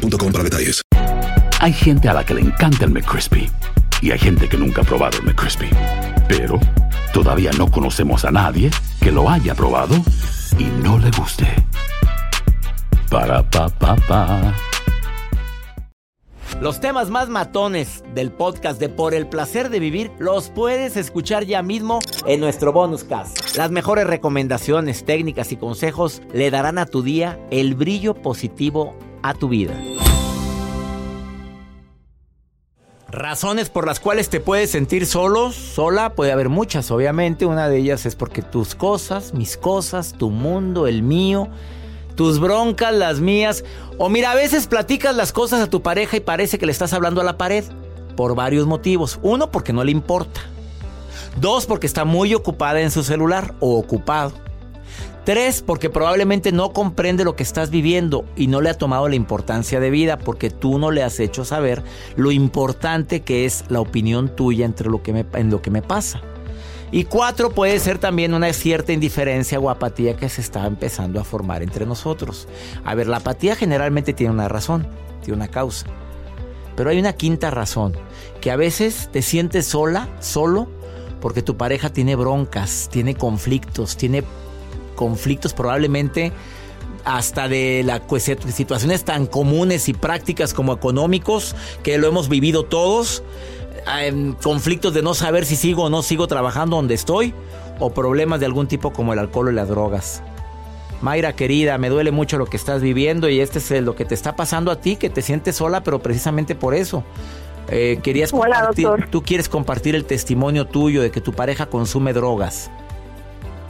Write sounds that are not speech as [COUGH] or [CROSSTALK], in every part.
para detalles. Hay gente a la que le encanta el McCrispy y hay gente que nunca ha probado el McCrispy. Pero todavía no conocemos a nadie que lo haya probado y no le guste. Para pa pa pa. Los temas más matones del podcast de Por el placer de vivir los puedes escuchar ya mismo en nuestro bonus cast. Las mejores recomendaciones, técnicas y consejos le darán a tu día el brillo positivo a tu vida. Razones por las cuales te puedes sentir solo, sola, puede haber muchas, obviamente. Una de ellas es porque tus cosas, mis cosas, tu mundo, el mío, tus broncas, las mías. O mira, a veces platicas las cosas a tu pareja y parece que le estás hablando a la pared. Por varios motivos. Uno, porque no le importa. Dos, porque está muy ocupada en su celular o ocupado. Tres, porque probablemente no comprende lo que estás viviendo y no le ha tomado la importancia de vida porque tú no le has hecho saber lo importante que es la opinión tuya entre lo que me, en lo que me pasa. Y cuatro, puede ser también una cierta indiferencia o apatía que se está empezando a formar entre nosotros. A ver, la apatía generalmente tiene una razón, tiene una causa. Pero hay una quinta razón, que a veces te sientes sola, solo, porque tu pareja tiene broncas, tiene conflictos, tiene conflictos probablemente hasta de las situaciones tan comunes y prácticas como económicos, que lo hemos vivido todos, en conflictos de no saber si sigo o no sigo trabajando donde estoy, o problemas de algún tipo como el alcohol o las drogas. Mayra querida, me duele mucho lo que estás viviendo y este es lo que te está pasando a ti, que te sientes sola, pero precisamente por eso. Eh, querías compartir, tú quieres compartir el testimonio tuyo de que tu pareja consume drogas.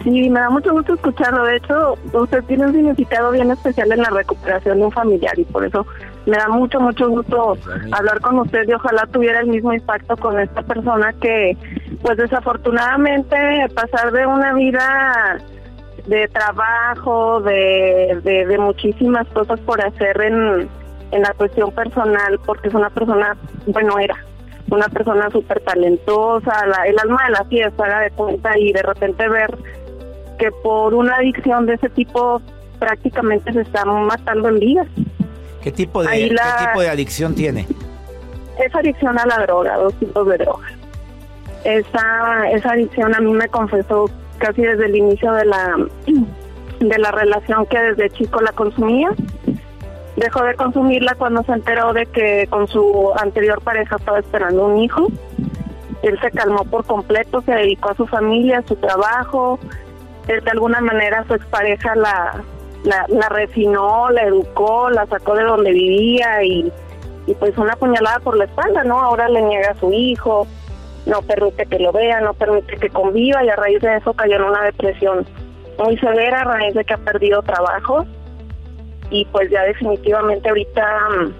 Sí, me da mucho gusto escucharlo. De hecho, usted tiene un significado bien especial en la recuperación de un familiar y por eso me da mucho, mucho gusto hablar con usted y ojalá tuviera el mismo impacto con esta persona que, pues desafortunadamente, pasar de una vida de trabajo, de, de, muchísimas cosas por hacer en, en la cuestión personal, porque es una persona, bueno, era una persona súper talentosa, el alma de la fiesta, haga de cuenta, y de repente ver que por una adicción de ese tipo prácticamente se están matando en vidas. ¿Qué tipo de, ¿qué tipo de adicción tiene? Es adicción a la droga, dos tipos de droga. Esa, esa adicción a mí me confesó casi desde el inicio de la, [CLEARS THROAT] de la relación que desde chico la consumía. Dejó de consumirla cuando se enteró de que con su anterior pareja estaba esperando un hijo. Él se calmó por completo, se dedicó a su familia, a su trabajo, de alguna manera su expareja la, la, la refinó, la educó, la sacó de donde vivía y, y pues una puñalada por la espalda, ¿no? Ahora le niega a su hijo, no permite que lo vea, no permite que conviva y a raíz de eso cayó en una depresión muy severa a raíz de que ha perdido trabajo y pues ya definitivamente ahorita mm,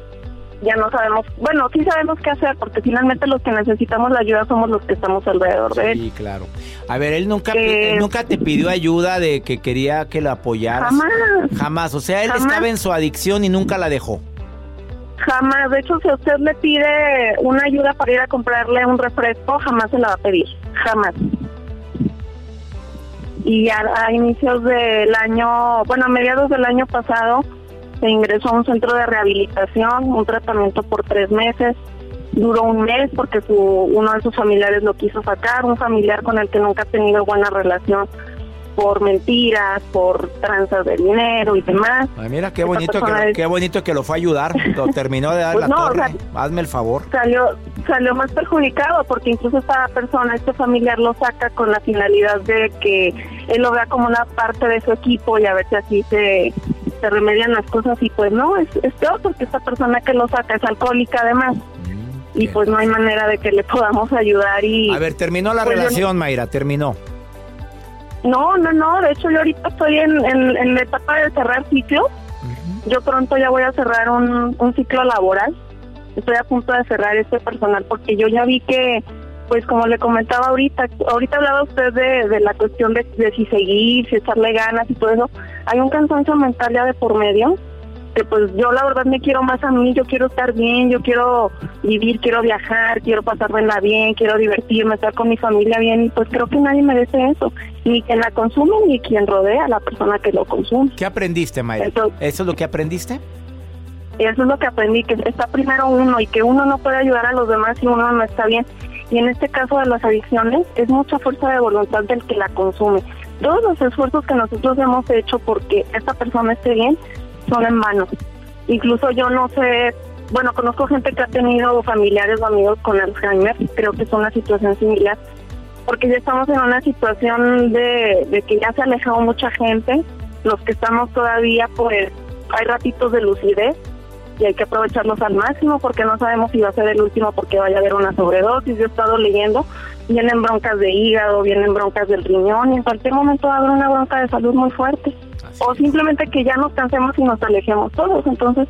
ya no sabemos, bueno, sí sabemos qué hacer, porque finalmente los que necesitamos la ayuda somos los que estamos alrededor de él. Sí, claro. A ver, él nunca, nunca te pidió ayuda de que quería que lo apoyaras. Jamás. Jamás. O sea, él estaba en su adicción y nunca la dejó. Jamás. De hecho, si usted le pide una ayuda para ir a comprarle un refresco, jamás se la va a pedir. Jamás. Y a, a inicios del año, bueno, a mediados del año pasado, se ingresó a un centro de rehabilitación, un tratamiento por tres meses. Duró un mes porque su, uno de sus familiares lo quiso sacar, un familiar con el que nunca ha tenido buena relación por mentiras, por tranzas de dinero y demás. Ay, mira qué bonito, que lo, qué bonito que lo fue a ayudar, lo [LAUGHS] terminó de dar pues la torre. Hazme el favor. Salió, salió más perjudicado porque incluso esta persona, este familiar lo saca con la finalidad de que él lo vea como una parte de su equipo y a ver si así se, se remedian las cosas y pues no, es, es peor porque esta persona que lo saca es alcohólica además. Mm, y pues no hay manera de que le podamos ayudar y... A ver, terminó la pues, relación, Mayra, terminó. No, no, no, de hecho yo ahorita estoy en, en, la etapa de cerrar ciclo. yo pronto ya voy a cerrar un, un ciclo laboral. Estoy a punto de cerrar este personal porque yo ya vi que, pues como le comentaba ahorita, ahorita hablaba usted de, de la cuestión de, de si seguir, si echarle ganas y todo eso. Hay un cansancio mental ya de por medio que pues yo la verdad me quiero más a mí, yo quiero estar bien, yo quiero vivir, quiero viajar, quiero pasármela bien, quiero divertirme, estar con mi familia bien y pues creo que nadie merece eso, ni quien la consume ni quien rodea a la persona que lo consume. ¿Qué aprendiste, Mayra? ¿Eso es lo que aprendiste? Eso es lo que aprendí, que está primero uno y que uno no puede ayudar a los demás si uno no está bien. Y en este caso de las adicciones es mucha fuerza de voluntad del que la consume. Todos los esfuerzos que nosotros hemos hecho porque esta persona esté bien son en vano. Incluso yo no sé, bueno, conozco gente que ha tenido familiares o amigos con Alzheimer, creo que es una situación similar, porque ya estamos en una situación de, de que ya se ha alejado mucha gente, los que estamos todavía, pues hay ratitos de lucidez y hay que aprovecharlos al máximo porque no sabemos si va a ser el último porque vaya a haber una sobredosis. Yo he estado leyendo, vienen broncas de hígado, vienen broncas del riñón y en cualquier momento va a haber una bronca de salud muy fuerte. Así O simplemente que ya nos cansemos y nos alejemos todos. Entonces,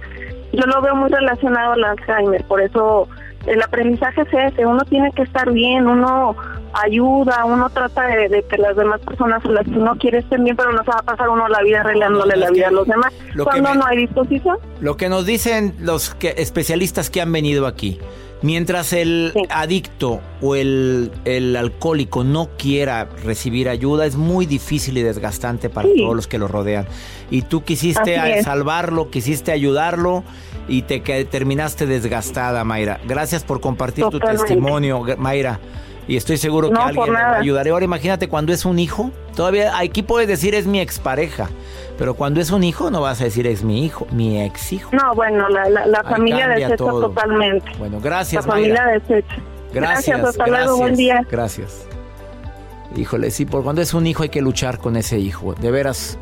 yo lo veo muy relacionado al Alzheimer, por eso el aprendizaje es ese, uno tiene que estar bien, uno ayuda, uno trata de, de que las demás personas a las que uno quiere estén bien, pero no se va a pasar uno la vida arreglándole la vida a los demás. lo Cuando me- no hay disposición, Lo que nos dicen los que- especialistas que han venido aquí, mientras el Sí. adicto o el, el alcohólico no quiera recibir ayuda, es muy difícil y desgastante para Sí. todos los que lo rodean. Y tú quisiste salvarlo, quisiste ayudarlo y te que- terminaste desgastada, Mayra. Gracias por compartir tu testimonio, Mayra. Y estoy seguro que No, alguien va a ayudar. Y ahora imagínate cuando es un hijo. Todavía aquí puedes decir es mi expareja. Pero cuando es un hijo no vas a decir es mi hijo, mi ex hijo. no, bueno, la, la, la familia desecha todo. totalmente. Bueno, La gracias, familia Mayra. desecha. Gracias, hasta luego, buen día. Gracias. Híjole, sí, por cuando es un hijo hay que luchar con ese hijo. De veras,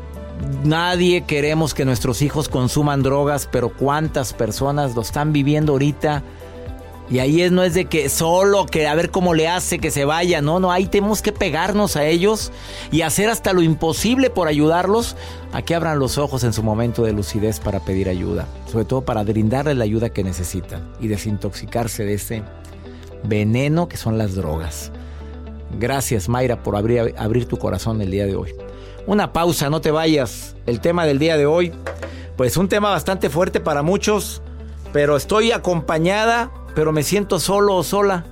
nadie queremos que nuestros hijos consuman drogas, pero cuántas personas lo están viviendo ahorita. Y ahí es, no es de que solo que a ver cómo le hace que se vaya, no, no, ahí tenemos que pegarnos a ellos y hacer hasta lo imposible por ayudarlos a que abran los ojos en su momento de lucidez para pedir ayuda, sobre todo para brindarles la ayuda que necesitan y desintoxicarse de ese veneno que son las drogas. Gracias Mayra por abrir, abrir tu corazón el día de hoy. Una pausa, no te vayas. El tema del día de hoy, pues un tema bastante fuerte para muchos, pero estoy acompañada, pero me siento solo o sola.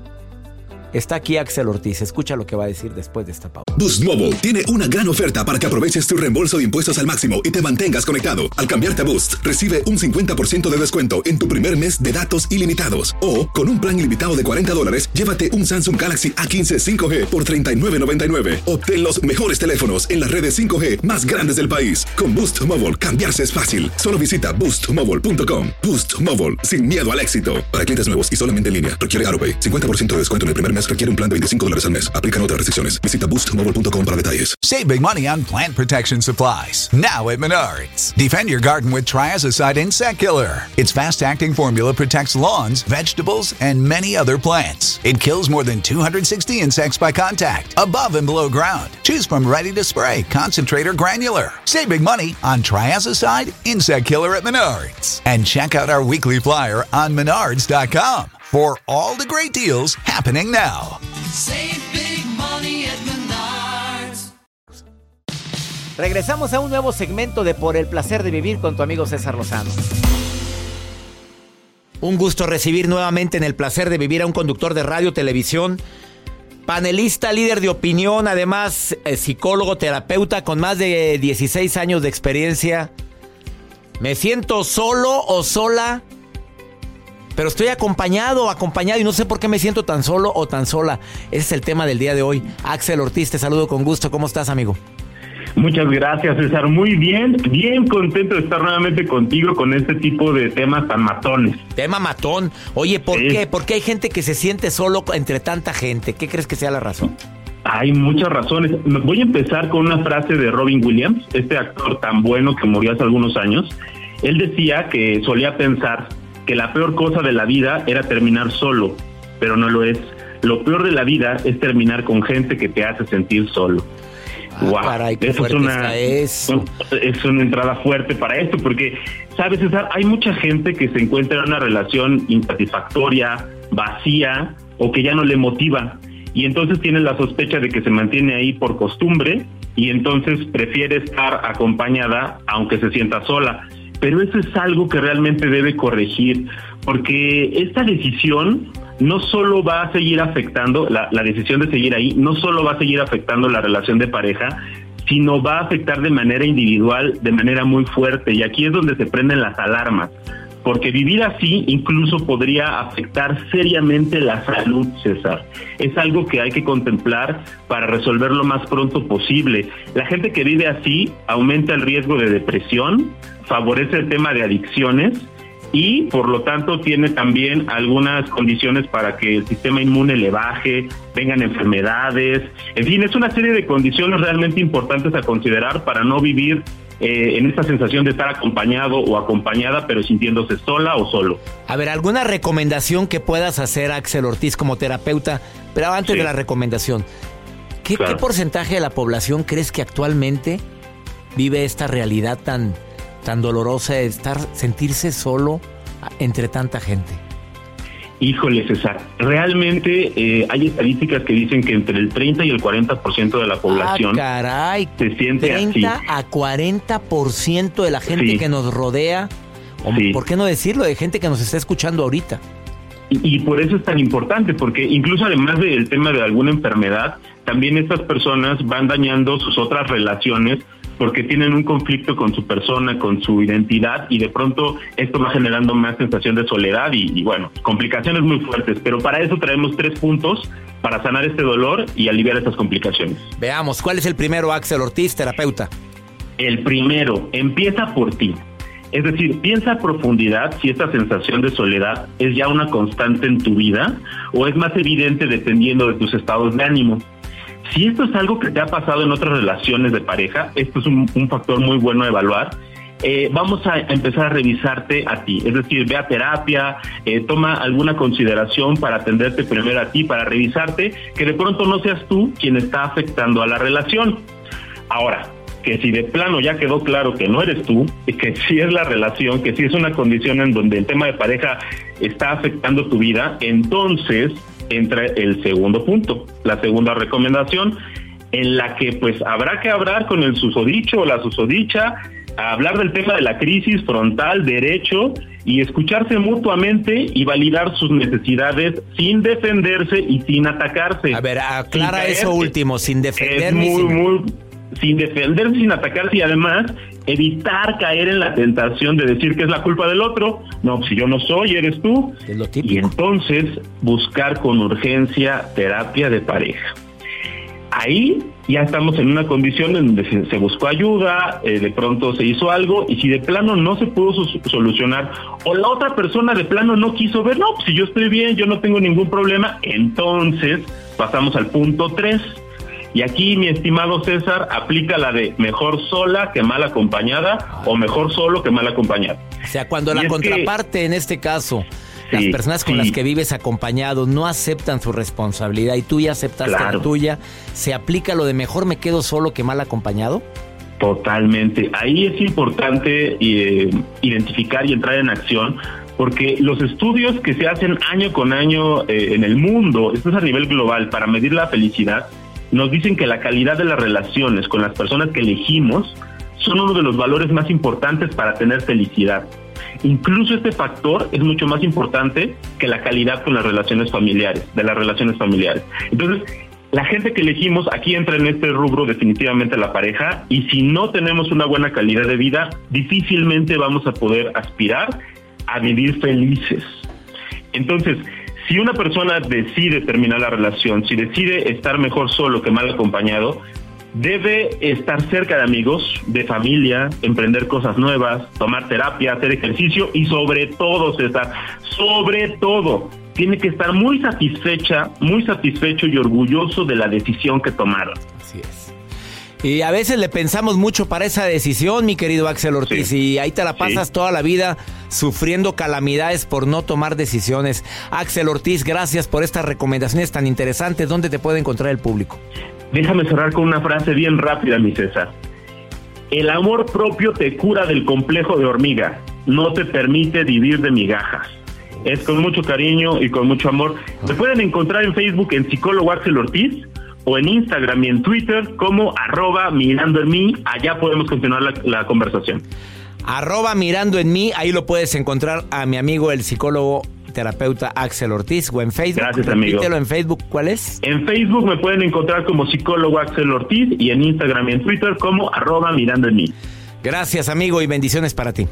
Está aquí Axel Ortiz, escucha lo que va a decir después de esta pausa. Boost Mobile tiene una gran oferta para que aproveches tu reembolso de impuestos al máximo y te mantengas conectado. Al cambiarte a Boost, recibe un 50% de descuento en tu primer mes de datos ilimitados. O, con un plan ilimitado de 40 dólares, llévate un Samsung Galaxy A15 5G por $39.99. Obtén los mejores teléfonos en las redes 5G más grandes del país. Con Boost Mobile, cambiarse es fácil. Solo visita boostmobile.com. Boost Mobile, sin miedo al éxito. Para clientes nuevos y solamente en línea, requiere AroPay. 50% de descuento en el primer mes requiere un plan de 25 dólares al mes. Aplican otras restricciones. Visita boostmobile.com para detalles. Save big money on plant protection supplies. Now at Menards. Defend your garden with Triazicide Insect Killer. Its fast acting formula protects lawns, vegetables, and many other plants. It kills more than 260 insects by contact, above and below ground. Choose from ready to spray, concentrate, or granular. Save big money on Triazicide Insect Killer at Menards. And check out our weekly flyer on Menards.com for all the great deals happening now. Save big money at Menards. Regresamos a un nuevo segmento de Por el placer de vivir con tu amigo César Lozano. Un gusto recibir nuevamente en el placer de vivir a un conductor de radio, televisión, panelista, líder de opinión, además eh, psicólogo, terapeuta con más de 16 años de experiencia. Me siento solo o sola, pero estoy acompañado, acompañado y no sé por qué me siento tan solo o tan sola. Ese es el tema del día de hoy. Axel Ortiz, te saludo con gusto. ¿Cómo estás, amigo? Muchas gracias, César. Muy bien, bien contento de estar nuevamente contigo con este tipo de temas tan matones. Tema matón. Oye, ¿por Sí. qué? ¿Por qué hay gente que se siente solo entre tanta gente? ¿Qué crees que sea la razón? Hay muchas razones. Voy a empezar con una frase de Robin Williams, este actor tan bueno que murió hace algunos años. Él decía que solía pensar que la peor cosa de la vida era terminar solo, pero no lo es. Lo peor de la vida es terminar con gente que te hace sentir solo. Wow, caray, qué eso es una, eso. es una entrada fuerte para esto, porque, ¿sabes, César? Hay mucha gente que se encuentra en una relación insatisfactoria, vacía, o que ya no le motiva. Y entonces tiene la sospecha de que se mantiene ahí por costumbre y entonces prefiere estar acompañada aunque se sienta sola. Pero eso es algo que realmente debe corregir, porque esta decisión no solo va a seguir afectando, la, decisión de seguir ahí, no solo va a seguir afectando la relación de pareja, sino va a afectar de manera individual, de manera muy fuerte. Y aquí es donde se prenden las alarmas, porque vivir así incluso podría afectar seriamente la salud, César. Es algo que hay que contemplar para resolver lo más pronto posible. La gente que vive así aumenta el riesgo de depresión, favorece el tema de adicciones y por lo tanto tiene también algunas condiciones para que el sistema inmune le baje, vengan enfermedades, en fin, es una serie de condiciones realmente importantes a considerar para no vivir eh, en esta sensación de estar acompañado o acompañada, pero sintiéndose sola o solo. A ver, ¿alguna recomendación que puedas hacer, Axel Ortiz, como terapeuta? Pero antes Sí. de la recomendación, ¿qué, Claro. qué porcentaje de la población crees que actualmente vive esta realidad tan, tan dolorosa de estar, sentirse solo a- entre tanta gente? Híjole, César, realmente eh, hay estadísticas que dicen que entre el 30 y el 40% de la población Ah, caray. se siente 30 así. a 40% de la gente Sí. que nos rodea, o Sí. por qué no decirlo, de gente que nos está escuchando ahorita. Y, y por eso es tan importante, porque incluso además del tema de alguna enfermedad, también estas personas van dañando sus otras relaciones porque tienen un conflicto con su persona, con su identidad y de pronto esto va generando más sensación de soledad y, y bueno, complicaciones muy fuertes. Pero para eso traemos tres puntos para sanar este dolor y aliviar estas complicaciones. Veamos, ¿cuál es el primero, Axel Ortiz, terapeuta? El primero, empieza por ti. Es decir, piensa a profundidad si esta sensación de soledad es ya una constante en tu vida o es más evidente dependiendo de tus estados de ánimo. Si esto es algo que te ha pasado en otras relaciones de pareja, esto es un, factor muy bueno a evaluar. Eh, vamos a empezar a revisarte a ti, es decir, ve a terapia, eh, toma alguna consideración para atenderte primero a ti, para revisarte, que de pronto no seas tú quien está afectando a la relación. Ahora, que si de plano ya quedó claro que no eres tú, que sí es la relación, que sí es una condición en donde el tema de pareja está afectando tu vida, entonces entra el segundo punto, la segunda recomendación, en la que pues habrá que hablar con el susodicho o la susodicha, hablar del tema de la crisis frontal, derecho, y escucharse mutuamente y validar sus necesidades sin defenderse y sin atacarse. A ver, aclara eso último, sin es defenderme. muy, sin- muy sin defenderse, sin atacarse y además evitar caer en la tentación de decir que es la culpa del otro. No, si yo no soy, eres tú. Es lo Y entonces buscar con urgencia terapia de pareja. Ahí ya estamos en una condición en donde se, buscó ayuda, eh, de pronto se hizo algo y si de plano no se pudo so- solucionar o la otra persona de plano no quiso ver, no, si yo estoy bien, yo no tengo ningún problema, entonces pasamos al punto 3. Y aquí, mi estimado César, aplica la de mejor sola que mal acompañada o mejor solo que mal acompañado. O sea, cuando Y la que- contraparte, en este caso, las Sí, personas con sí. las que vives acompañado no aceptan su responsabilidad y tú ya aceptaste Claro. la tuya, ¿se aplica lo de mejor me quedo solo que mal acompañado? Totalmente. Ahí es importante eh, identificar y entrar en acción porque los estudios que se hacen año con año eh, en el mundo, esto es a nivel global, para medir la felicidad, nos dicen que la calidad de las relaciones con las personas que elegimos son uno de los valores más importantes para tener felicidad. Incluso este factor es mucho más importante que la calidad con las relaciones familiares, de las relaciones familiares. Entonces, la gente que elegimos aquí entra en este rubro definitivamente la pareja y si no tenemos una buena calidad de vida, difícilmente vamos a poder aspirar a vivir felices. Entonces, si una persona decide terminar la relación, si decide estar mejor solo que mal acompañado, debe estar cerca de amigos, de familia, emprender cosas nuevas, tomar terapia, hacer ejercicio y sobre todo, César, sobre todo, tiene que estar muy satisfecha, muy satisfecho y orgulloso de la decisión que tomaron. Así es. Y a veces le pensamos mucho para esa decisión, mi querido Axel Ortiz, Sí. y ahí te la pasas Sí. toda la vida sufriendo calamidades por no tomar decisiones. Axel Ortiz, gracias por estas recomendaciones tan interesantes. ¿Dónde te puede encontrar el público? déjame cerrar con una frase bien rápida, mi César. El amor propio te cura del complejo de hormiga, no te permite vivir de migajas. Es con mucho cariño y con mucho amor. Me pueden encontrar en Facebook en psicólogo Axel Ortiz o en Instagram y en Twitter como arroba mirando en mí. Allá podemos continuar la, la conversación. Arroba mirando en mí, ahí lo puedes encontrar a mi amigo el psicólogo terapeuta Axel Ortiz o en Facebook. Gracias, amigo. Repítelo en Facebook, ¿cuál es? En Facebook me pueden encontrar como psicólogo Axel Ortiz y en Instagram y en Twitter como arroba mirando en mí. Gracias, amigo, y bendiciones para ti.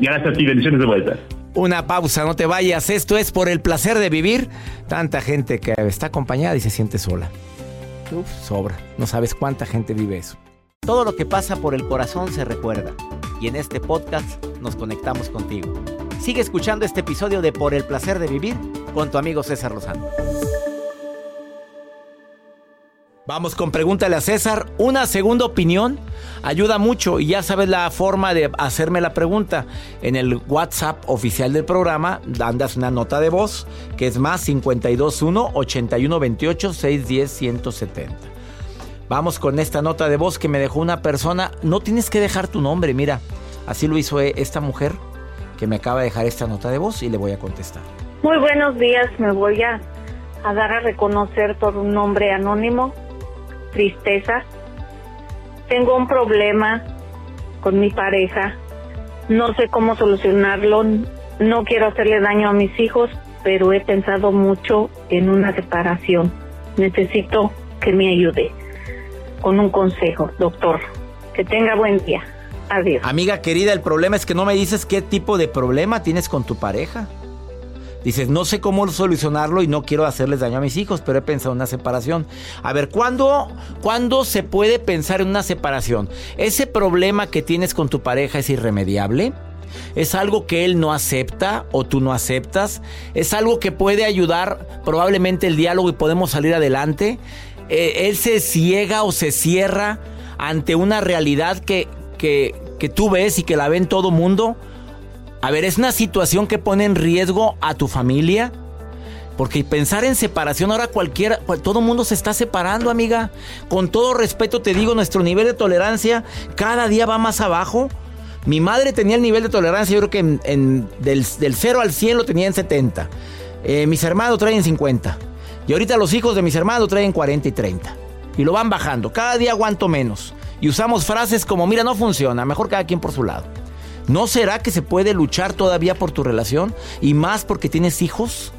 Gracias a ti, bendiciones de vuelta. Una pausa, no te vayas. Esto es por el placer de vivir. Tanta gente que está acompañada y se siente sola. Sobra. No sabes cuánta gente vive eso. Todo lo que pasa por el corazón se recuerda. Y en este podcast nos conectamos contigo. Sigue escuchando este episodio de Por el placer de vivir con tu amigo César Lozano. Vamos con pregúntale a César. Una segunda opinión ayuda mucho y ya sabes la forma de hacerme la pregunta. En el WhatsApp oficial del programa andas una nota de voz que es más 521 8128 610 170. Vamos con esta nota de voz que me dejó una persona. No tienes que dejar tu nombre, mira. Así lo hizo esta mujer que me acaba de dejar esta nota de voz y le voy a contestar. Muy buenos días, me voy a, a dar a reconocer por un nombre anónimo, tristeza. Tengo un problema con mi pareja, no sé cómo solucionarlo, no quiero hacerle daño a mis hijos, pero he pensado mucho en una separación. Necesito que me ayude con un consejo, doctor. Que tenga buen día. Adiós. Amiga querida, el problema es que no me dices qué tipo de problema tienes con tu pareja. Dices, no sé cómo solucionarlo y no quiero hacerles daño a mis hijos, pero he pensado en una separación. A ver, ¿cuándo, ¿cuándo se puede pensar en una separación? ¿Ese problema que tienes con tu pareja es irremediable? ¿Es algo que él no acepta o tú no aceptas? ¿Es algo que puede ayudar probablemente el diálogo y podemos salir adelante? Eh, ¿Él se ciega o se cierra ante una realidad que, que, que tú ves y que la ven todo mundo? A ver, ¿es una situación que pone en riesgo a tu familia? Porque pensar en separación ahora cualquiera, cual- todo mundo se está separando, amiga. Con todo respeto te digo, nuestro nivel de tolerancia cada día va más abajo. Mi madre tenía el nivel de tolerancia, yo creo que en- del, del 0 al 100 lo tenía en 70. Eh, mis hermanos traen 50. Y ahorita los hijos de mis hermanos traen 40 y 30. Y lo van bajando. Cada día aguanto menos. Y usamos frases como, mira, no funciona, mejor cada quien por su lado. ¿No será que se puede luchar todavía por tu relación? Y más porque tienes hijos.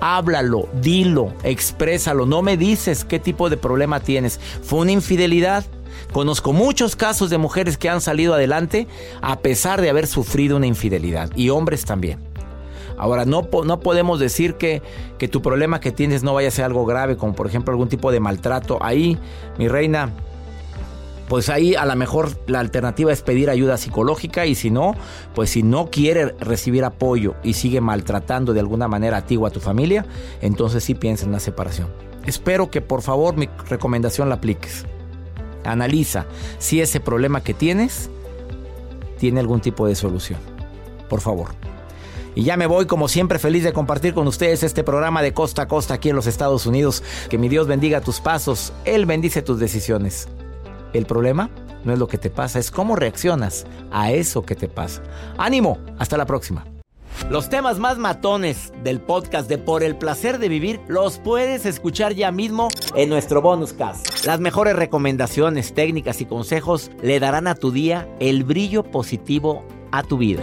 Háblalo, dilo, exprésalo. No me dices qué tipo de problema tienes. ¿Fue una infidelidad? Conozco muchos casos de mujeres que han salido adelante a pesar de haber sufrido una infidelidad. Y hombres también. Ahora, no, no podemos decir que, que tu problema que tienes no vaya a ser algo grave, como por ejemplo algún tipo de maltrato. Ahí, mi reina, pues ahí a lo mejor la alternativa es pedir ayuda psicológica y si no, pues si no quiere recibir apoyo y sigue maltratando de alguna manera a ti o a tu familia, entonces sí piensa en una separación. Espero que por favor mi recomendación la apliques. Analiza si ese problema que tienes tiene algún tipo de solución. Por favor. Y ya me voy como siempre feliz de compartir con ustedes este programa de costa a costa aquí en los Estados Unidos. Que mi Dios bendiga tus pasos, Él bendice tus decisiones. El problema no es lo que te pasa, es cómo reaccionas a eso que te pasa. Ánimo, hasta la próxima. Los temas más matones del podcast de Por el placer de vivir los puedes escuchar ya mismo en nuestro bonus cast. Las mejores recomendaciones, técnicas y consejos le darán a tu día el brillo positivo a tu vida.